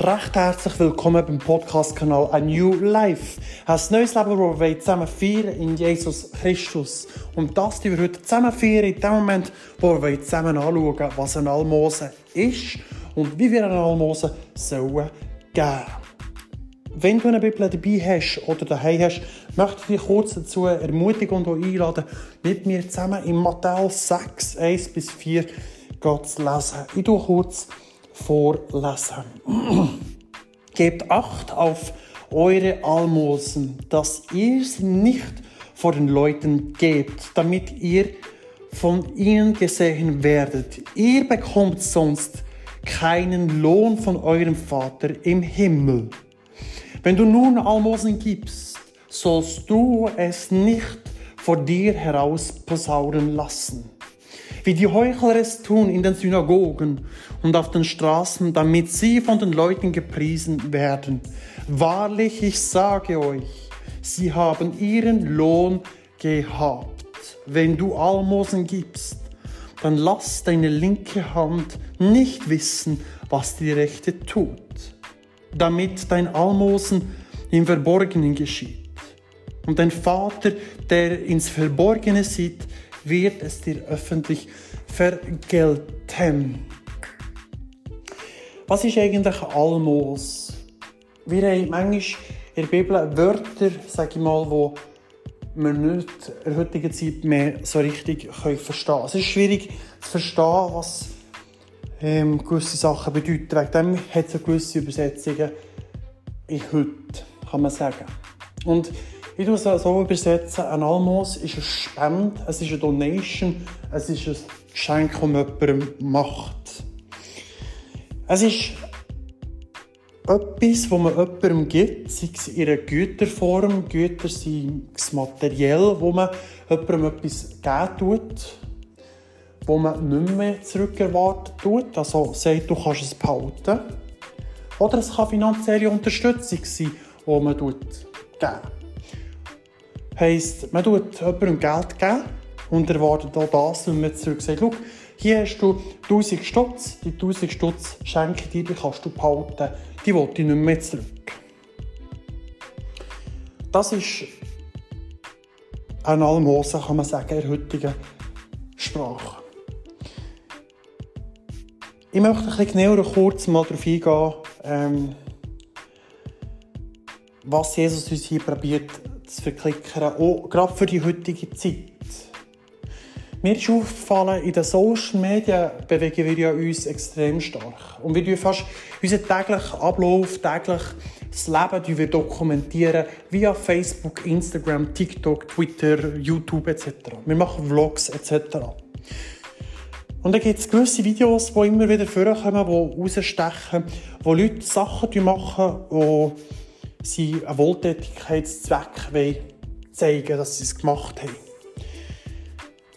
Recht herzlich willkommen beim Podcast-Kanal A New Life. Ein neues Leben, das wir zusammen feiern in Jesus Christus. Und das, die wir heute zusammen feiern, in dem Moment, wo wir zusammen anschauen, was ein Almosen ist und wie wir ein Almosen sollen geben. Wenn du eine Bibel dabei hast oder daheim hast, möchte ich dich kurz dazu ermutigen und einladen, mit mir zusammen in Matthäus 6, 1 bis 4 Gott zu lesen. Ich tue kurz vorlesen. Gebt Acht auf eure Almosen, dass ihr sie nicht vor den Leuten gebt, damit ihr von ihnen gesehen werdet. Ihr bekommt sonst keinen Lohn von eurem Vater im Himmel. Wenn du nun Almosen gibst, sollst du es nicht vor dir heraus posaunen lassen wie die Heuchler es tun in den Synagogen und auf den Straßen, damit sie von den Leuten gepriesen werden. Wahrlich, ich sage euch, sie haben ihren Lohn gehabt. Wenn du Almosen gibst, dann lass deine linke Hand nicht wissen, was die rechte tut, damit dein Almosen im Verborgenen geschieht. Und dein Vater, der ins Verborgene sieht, wird es dir öffentlich vergelten. Was ist eigentlich Almos? Wir haben manchmal in der Bibel Wörter, sage ich mal, wo man nicht in der heutigen Zeit mehr so richtig verstehen können. Es ist schwierig zu verstehen, was ähm, gewisse Sachen bedeuten. Wegen dem hat es gewisse Übersetzungen in heute, kann man sagen. Und ich würde es so übersetzen, ein Almos ist eine Spende, es ist eine Donation, es ist ein Geschenk, das man jemandem macht. Es ist etwas, das man jemandem gibt, sei es in einer Güterform, Güter sind das Material, wo man jemandem etwas geben tut, wo man nicht mehr zurückerwartet tut, also sagt, du kannst es behalten. Oder es kann finanzielle Unterstützung sein, die man geben heisst, man tut jemandem Geld geben und erwartet auch das, wenn man zurück sagt, hier hast du 1000 Stutz, die 1000 Stutz schenke ich dir, die kannst du behalten, die will ich nicht mehr zurück. Das ist ein Almosen, kann man sagen, in der heutigen Sprache. Ich möchte ein bisschen genauer kurz mal darauf eingehen, ähm, was Jesus uns hier probiert zu verklickern, auch gerade für die heutige Zeit. Mir ist aufgefallen, in den Social Media bewegen wir ja uns extrem stark. Und wir tun fast unseren täglichen Ablauf, täglich das Leben wir dokumentieren via Facebook, Instagram, TikTok, Twitter, YouTube etc. Wir machen Vlogs etc. Und dann gibt es gewisse Videos, die immer wieder vorkommen, die rausstechen, wo Leute Sachen machen, die sie einen Wohltätigkeitszweck zeigen dass sie es gemacht haben.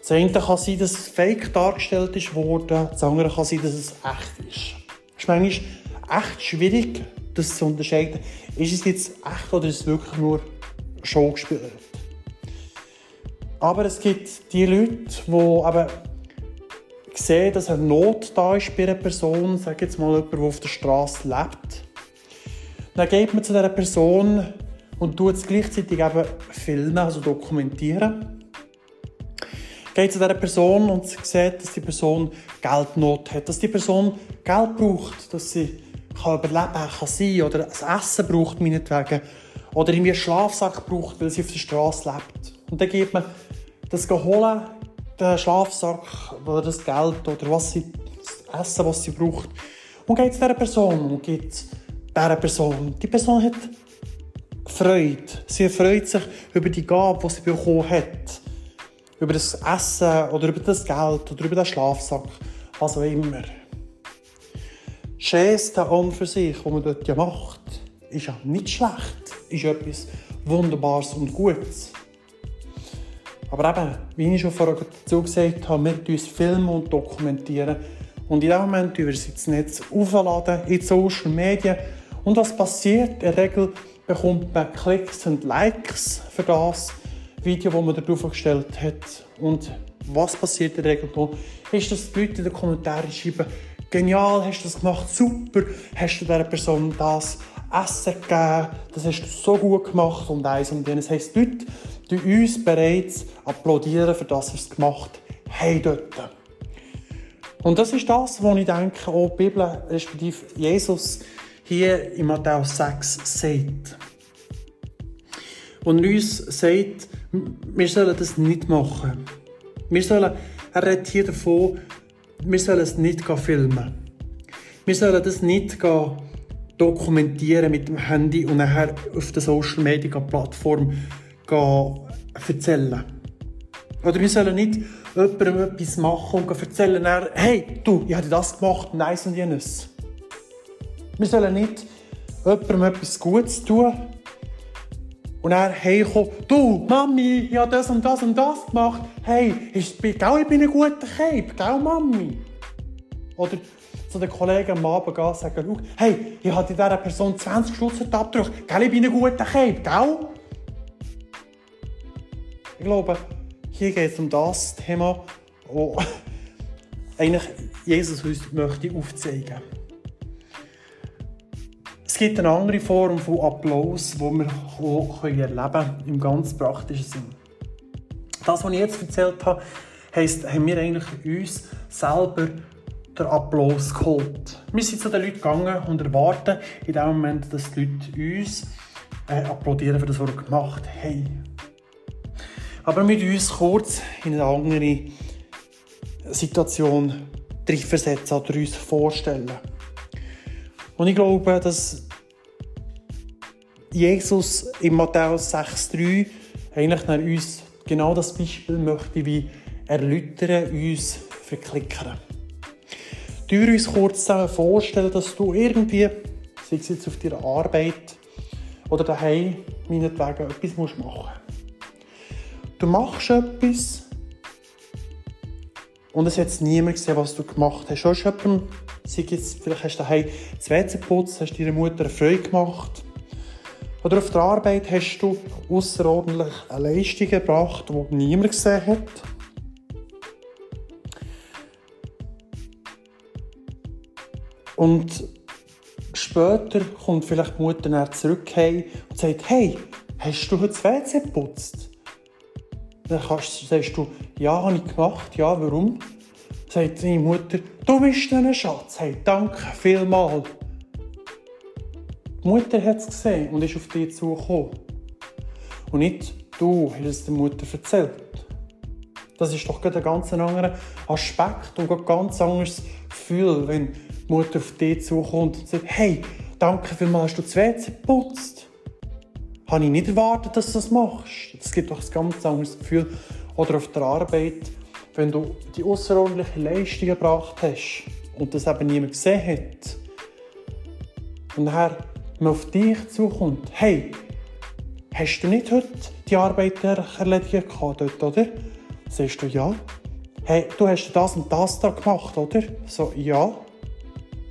Das eine kann sein, dass es fake dargestellt ist worden, das andere kann sein, dass es echt ist. Es ist manchmal echt schwierig, das zu unterscheiden. Ist es jetzt echt oder ist es wirklich nur Show gespielt? Aber es gibt die Leute, die eben sehen, dass eine Not da ist bei einer Person, sage jetzt mal jemand, der auf der Straße lebt dann geht man zu dieser Person und tut es gleichzeitig eben filmen, also dokumentieren. Geht zu dieser Person und sieht, dass die Person Geldnot hat, dass die Person Geld braucht, dass sie kann überleben kann sein oder ein Essen braucht, meinetwegen. Oder irgendwie einen Schlafsack braucht, weil sie auf der Straße lebt. Und dann gibt man das holen, den Schlafsack oder das Geld oder was sie, das Essen, was sie braucht. Und geht zu dieser Person und gibt dieser Person. Die Person hat Freude. Sie freut sich über die Gabe, die sie bekommen hat. Über das Essen oder über das Geld oder über den Schlafsack, was auch immer. Geste an für sich, was man dort ja macht, ist ja nicht schlecht. Ist etwas Wunderbares und Gutes. Aber eben, wie ich schon vorher dazu gesagt habe, wir uns filmen und dokumentieren. Und in dem Moment über ins Netz aufladen, in die Social Media und was passiert? In der Regel bekommt man Klicks und Likes für das Video, das man darauf gestellt hat. Und was passiert in der Regel? Ist, dass die Leute in den Kommentaren schreiben, genial, hast du das gemacht, super, hast du dieser Person das Essen gegeben, das hast du so gut gemacht und eins und jenes. Das heisst, Leute, die uns bereits applaudieren für das, was sie gemacht haben dort. Und das ist das, was ich denke, auch die Bibel, respektive Jesus, hier in Matthäus 6 sagt. Und uns sagt, wir sollen das nicht machen. Wir sollen, er redet hier davon, wir sollen es nicht filmen. Wir sollen das nicht dokumentieren mit dem Handy und nachher auf der Social Media Plattform erzählen. Oder wir sollen nicht jemandem etwas machen und erzählen, hey, du, ich habe das gemacht, nice und jenes. Wir sollen nicht jemandem etwas Gutes tun und dann heimkommen, du, Mami, ich habe das und das und das gemacht. Hey, ich bin, gell, ich bin ein guter Cape, gell, Mami? Oder zu den Kollegen am Abend gehen und sagen, hey, ich habe dieser Person 20 Stutz abgedrückt, gell, ich bin ein guter Cape, gell? Ich glaube, hier geht es um das Thema, wo eigentlich Jesus uns möchte aufzeigen Es gibt eine andere Form von Applaus, die wir auch erleben können, im ganz praktischen Sinn. Das, was ich jetzt erzählt habe, heisst, haben wir eigentlich uns selber den Applaus geholt. Wir sind zu den Leuten gegangen und erwarten in dem Moment, dass die Leute uns äh, applaudieren für das, was wir gemacht haben. Aber wir uns kurz in eine andere Situation versetzen oder uns vorstellen. Und ich glaube, dass Jesus in Matthäus 6,3 eigentlich nach uns genau das Beispiel möchte, wie erläutern, uns verklickern. Du uns kurz vorstellen, dass du irgendwie, sei es jetzt auf deiner Arbeit oder daheim, meinetwegen etwas machen musst. Du machst etwas und es hat niemand gesehen, was du gemacht hast. Du jemandem, jetzt, vielleicht hast du daheim das WC geputzt, hast deiner Mutter eine Freude gemacht. Oder auf der Arbeit hast du außerordentlich eine Leistung gebracht, die niemand gesehen hat. Und später kommt vielleicht die Mutter zurück und sagt, hey, hast du heute das WC geputzt? Dann kannst, sagst du, ja, habe ich gemacht. Ja, warum? Sagt deine Mutter, du bist ein Schatz. Hey, danke vielmals. Die Mutter hat es gesehen und ist auf dich zugekommen. Und nicht du hast es der Mutter erzählt. Das ist doch ein ganz anderer Aspekt und ein ganz anderes Gefühl, wenn die Mutter auf dich zukommt und sagt, hey, danke vielmals, hast du das WC geputzt habe ich nicht erwartet, dass du das machst. Das gibt doch ein ganz anderes Gefühl. Oder auf der Arbeit, wenn du die außerordentliche Leistung gebracht hast und das eben niemand gesehen hat. Und nachher man auf dich zukommt, hey, hast du nicht heute die Arbeit erledigt dort, oder? Sagst du ja. Hey, du hast das und das da gemacht, oder? So, ja.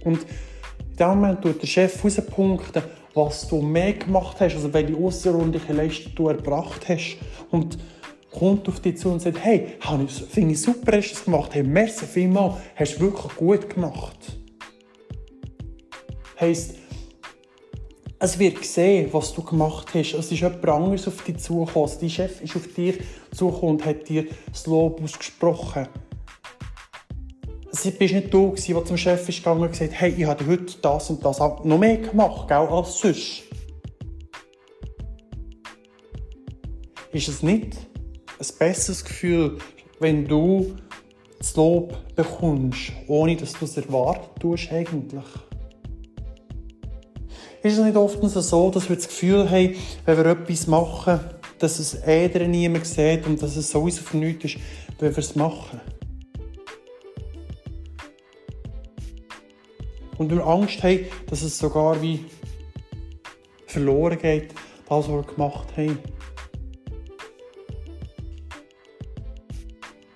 Und in dem Moment tut der Chef herauspunkten, was du mehr gemacht hast, also welche außerordentliche Leistung du erbracht hast. Und kommt auf dich zu und sagt, hey, finde ich super, hast du es gemacht, hey, merci vielmals, hast du wirklich gut gemacht. Heißt, es wird gesehen, was du gemacht hast. Es ist jemand anderes auf dich zugekommen. Also dein Chef ist auf dich zugekommen und hat dir das Lob ausgesprochen. Es war nicht du, der zum Chef ist gegangen und gesagt hey, ich habe heute das und das noch mehr gemacht, gell, als sonst. Ist es nicht ein besseres Gefühl, wenn du das Lob bekommst, ohne dass du es erwartet tust eigentlich? Ist es nicht oft so, dass wir das Gefühl haben, wenn wir etwas machen, dass es eher niemand sieht und dass es sowieso für nichts ist, wenn wir es machen? Und wir Angst haben, dass es sogar wie verloren geht, das, was wir gemacht haben.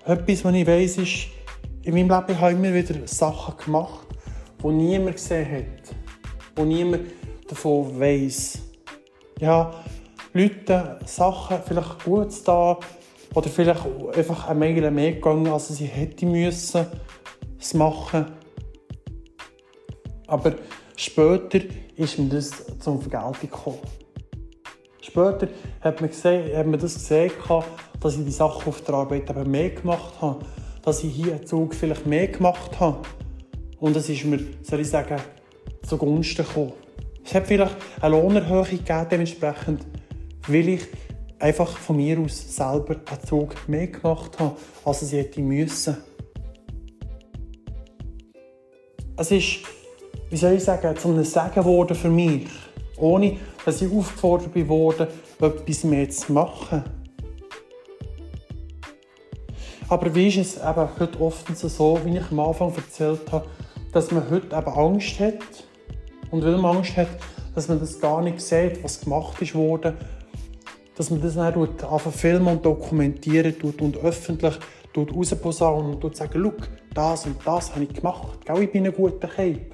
Etwas, was ich weiss, ist, in meinem Leben habe ich immer wieder Sachen gemacht, die niemand gesehen hat, die niemand davon weiss. Ja, Leute Sachen vielleicht gut da oder vielleicht einfach eine Mail mehr gegangen, als sie hätte müssen, es machen. Aber später ist mir das zum Vergeltung gekommen. Später hat man, gesehen, hat man das gesehen, dass ich die Sachen auf der Arbeit eben mehr gemacht habe. Dass ich hier einen Zug vielleicht mehr gemacht habe. Und es ist mir, soll ich sagen, zugunsten gekommen. Es hat vielleicht eine Lohnerhöhung gegeben, dementsprechend, weil ich einfach von mir aus selber einen Zug mehr gemacht habe, als ich hätte müssen. Es ist, wie soll ich sagen, zu einem Segen geworden für mich, ohne dass ich aufgefordert wurde, etwas mehr zu machen. Aber wie ist es eben heute oft so, wie ich am Anfang erzählt habe, dass man heute eben Angst hat. Und weil man Angst hat, dass man das gar nicht sieht, was gemacht ist worden, dass man das dann filmen und dokumentieren tut und öffentlich rausposaunen und sagen, schau, das und das habe ich gemacht, ich bin ein guter Cape.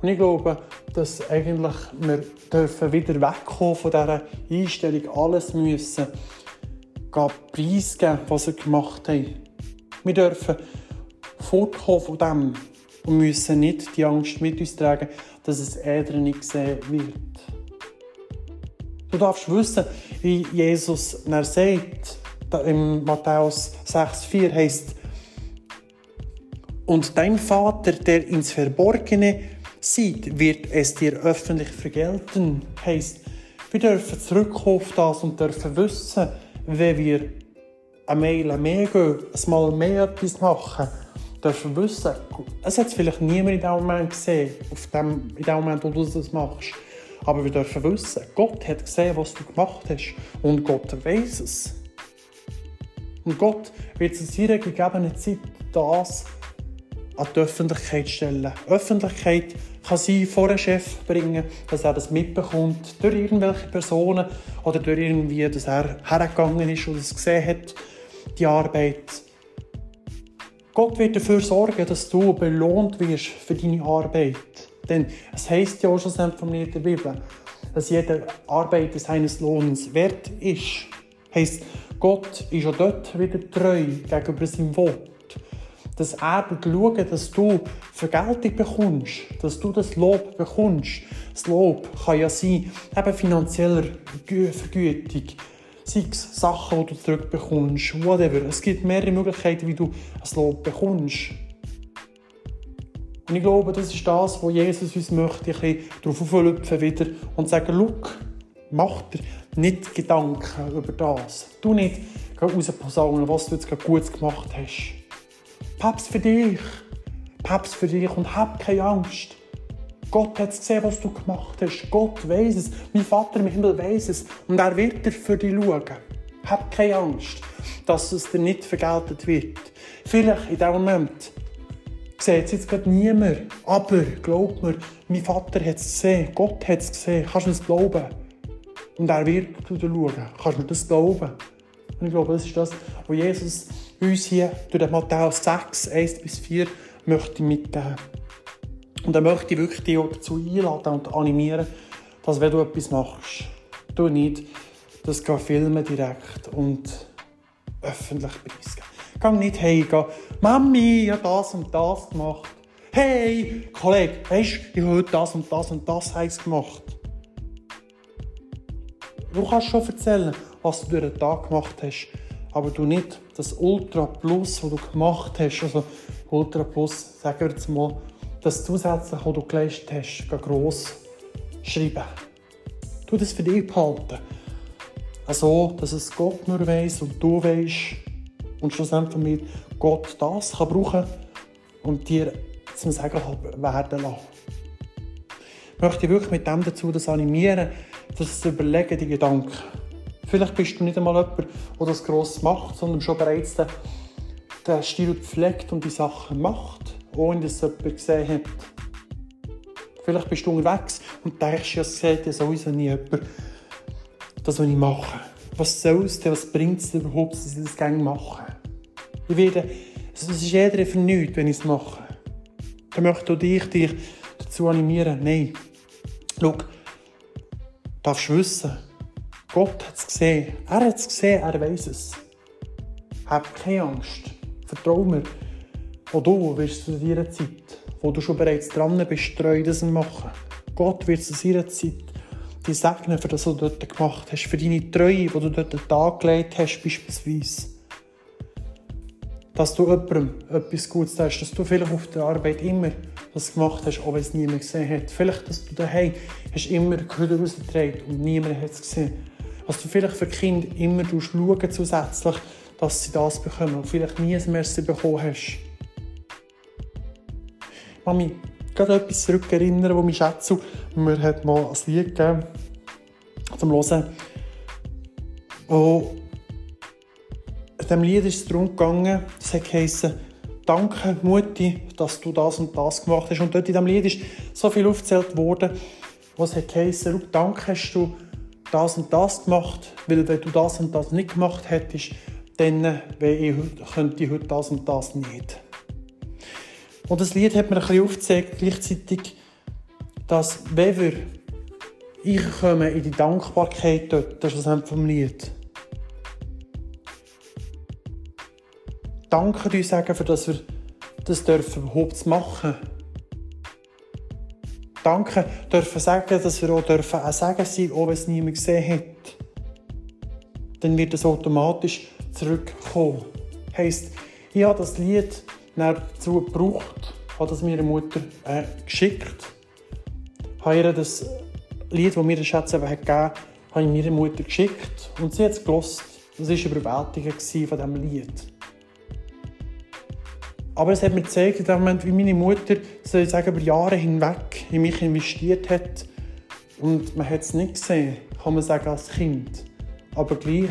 Und ich glaube, dass eigentlich wir dürfen wieder wegkommen von dieser Einstellung, alles müssen preisgeben, was wir gemacht haben. Wir dürfen fortkommen von dem und müssen nicht die Angst mit uns tragen, dass es Äder nicht gesehen wird. Du darfst wissen, wie Jesus er sagt, in Matthäus 6,4 heißt und dein Vater, der ins Verborgene sieht, wird es dir öffentlich vergelten. Heißt, wir dürfen zurückkommen auf das und dürfen wissen, wenn wir eine Mail mehr gehen, einmal mehr etwas machen, dürfen wissen, es hat vielleicht niemand in diesem Moment gesehen, auf dem, in dem Moment, wo du das machst. Aber wir dürfen wissen, Gott hat gesehen, was du gemacht hast. Und Gott weiß es. Und Gott wird zu seiner gegebenen Zeit das an die Öffentlichkeit stellen. Öffentlichkeit kann sie vor einen Chef bringen, dass er das mitbekommt, durch irgendwelche Personen oder durch irgendwie, dass er hergegangen ist und es gesehen hat, die Arbeit. Gott wird dafür sorgen, dass du belohnt wirst für deine Arbeit. Denn es heißt ja auch schon von mir in der Bibel, dass jede Arbeit seines Lohns wert ist. Heißt, Gott ist auch dort wieder treu gegenüber seinem Wort dass er schaut, dass du Vergeltung bekommst, dass du das Lob bekommst. Das Lob kann ja sein, eben finanzieller Vergütung, sei es Sachen, die du zurückbekommst, whatever. Es gibt mehrere Möglichkeiten, wie du ein Lob bekommst. Und ich glaube, das ist das, wo Jesus uns möchte, ein bisschen darauf auflüpfen wieder und sagen, schau, mach dir nicht Gedanken über das. Du nicht rausposaunen, was du jetzt gut gemacht hast. Papst für dich. Papst für dich und hab keine Angst. Gott hat gesehen, was du gemacht hast. Gott weiß es. Mein Vater im Himmel weiß es. Und er wird für dich schauen. Hab keine Angst, dass es dir nicht vergeltet wird. Vielleicht in diesem Moment sieht es jetzt gerade niemand. Aber glaub mir, mein Vater hat es gesehen. Gott hat es gesehen. Kannst du es glauben? Und er wird zu dir schauen. Kannst du das glauben? Und ich glaube, das ist das, was Jesus uns hier durch den Matthäus 6, 1 bis 4 möchte mitgeben. Und er möchte wirklich dich dazu einladen und animieren, dass wenn du etwas machst, du nicht das filmen direkt und öffentlich preisgeben. Geh nicht hey, geh, Mami, ich habe das und das gemacht. Hey, Kollege, weißt du, ich habe heute das und das und das gemacht. Du kannst schon erzählen, was du durch den Tag gemacht hast aber du nicht das Ultra Plus, das du gemacht hast, also Ultra Plus, sagen wir jetzt mal, das zusätzlich, was du geleistet hast, gross schreiben. Du das für dich behalten. Also, dass es Gott nur weiss und du weißt und schlussendlich Gott das kann brauchen und dir zum Sagen werden lassen. Ich möchte wirklich mit dem dazu das animieren, das zu überlegen, die Gedanken. Vielleicht bist du nicht einmal jemand, der das gross macht, sondern schon bereits den, den Stil pflegt und die Sachen macht, ohne dass jemand gesehen hat. Vielleicht bist du unterwegs und denkst, ja, sieht ja sowieso nie jemand, das, was ich mache. Was soll es denn, was bringt es überhaupt, dass ich das gerne mache? Ich werde, es ist jeder für nichts, wenn ich es mache. Dann möchte ich dich, dich dazu animieren, nein, schau, du darfst wissen, Gott hat es gesehen. Er hat es gesehen, er weiß es. Hab keine Angst. Vertrau mir. Auch du wirst zu deiner Zeit, wo du schon bereits dran bist, treu das machen. Gott wird zu seiner Zeit dich segnen für das, was du dort gemacht hast, für deine Treue, die du dort den Tag gelegt hast, beispielsweise. Dass du jemandem etwas Gutes hast, dass du vielleicht auf der Arbeit immer das gemacht hast, auch wenn es niemand gesehen hat. Vielleicht, dass du daheim hast immer Kühe rausgetragen und niemand hat es gesehen. Dass du vielleicht für Kinder immer schauen zusätzlich, dass sie das bekommen und vielleicht nie ein Merci bekommen hast. Mami, gerade etwas zurückerinnern, das mich schätze. Mir hat mal ein Lied gegeben, zum Hören. Und in diesem Lied ist es darum gegangen, es hat geheißen, danke Mutti, dass du das und das gemacht hast. Und dort in diesem Lied ist so viel aufgezählt worden, was hat geheißen, danke hast du das und das gemacht, weil wenn du das und das nicht gemacht hättest, dann ich, könnte ich heute das und das nicht. Und das Lied hat mir ein bisschen aufgezeigt, gleichzeitig, dass wenn wir einkommen in die Dankbarkeit dort, das ist das vom Lied. Danke dir sagen, für dass wir das dürfen überhaupt machen. Danke dürfen sagen, dass wir auch dürfen auch sagen sein, auch wenn es niemand gesehen hat. Dann wird es automatisch zurückkommen. Heißt, ich habe das Lied dazu gebraucht, habe das meiner Mutter äh, geschickt, habe ihr das Lied, das mir der Schatz gegeben hat, habe ich meiner Mutter geschickt und sie hat es gelost. Das war überwältigend von diesem Lied. Aber es hat mir gezeigt, wie meine Mutter, soll ich sagen, über Jahre hinweg in mich investiert hat. Und man hat es nicht gesehen, kann man sagen, als Kind. Aber gleich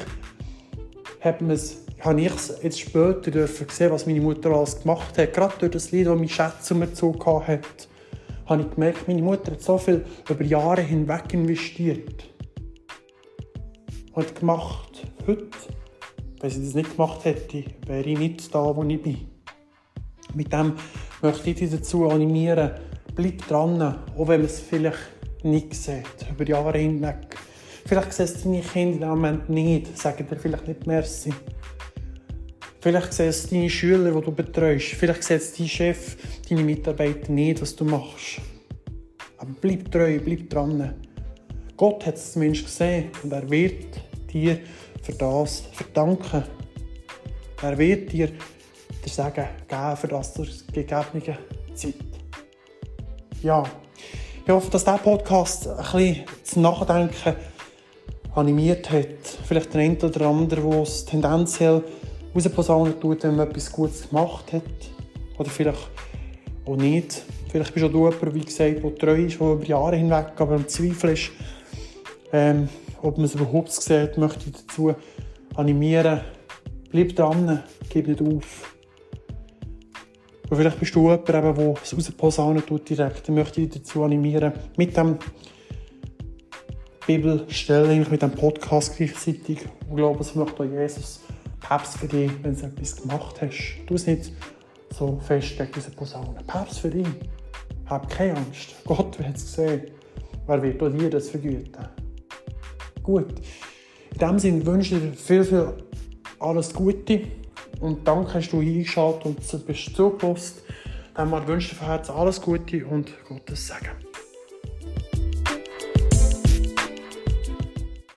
hat man es habe ich jetzt später dürfen sehen, was meine Mutter alles gemacht hat. Gerade durch das Lied, das mein Schätze mir zugehauen hat, habe ich gemerkt, meine Mutter hat so viel über Jahre hinweg investiert. Und gemacht. Heute, wenn sie das nicht gemacht hätte, wäre ich nicht da, wo ich bin. Mit dem möchte ich dich dazu animieren, bleib dran, auch wenn man es vielleicht nicht sieht, über Jahre hinweg. Vielleicht sehen es deine Kinder in dem Moment nicht, sagen dir vielleicht nicht Merci. Vielleicht sehen es deine Schüler, die du betreust. Vielleicht sehen es dein Chef, deine Mitarbeiter nicht, was du machst. Aber bleib treu, bleib dran. Gott hat es zumindest gesehen und er wird dir für das verdanken. Er wird dir dir sagen, geben für das zur gegebenen Zeit. Ja, ich hoffe, dass dieser Podcast ein bisschen zum Nachdenken animiert hat. Vielleicht der eine oder andere, der es tendenziell rausposaunen tut, wenn man etwas Gutes gemacht hat. Oder vielleicht auch nicht. Vielleicht bist auch du jemand, wie gesagt, der treu ist, der über Jahre hinweg aber im Zweifel ist, ähm, ob man es überhaupt sieht, möchte ich dazu animieren. Bleib dran, gib nicht auf. Und vielleicht bist du jemand, der es rausposaunen tut direkt. Dann möchte ich dich dazu animieren, mit dem Bibelstelle, mit dem Podcast gleichzeitig, und glaube, es möchte auch Jesus Papst für dich, wenn du etwas gemacht hast. Du es nicht so fest gegen diese Posaune. Papst für dich. Hab keine Angst. Gott wird es sehen. Wer wird auch dir das vergüten? Gut. In diesem Sinne wünsche ich dir viel, viel alles Gute. Und danke, hast du eingeschaltet und bist zugelassen. Dann wünsche ich dir von Herzen alles Gute und Gottes Segen.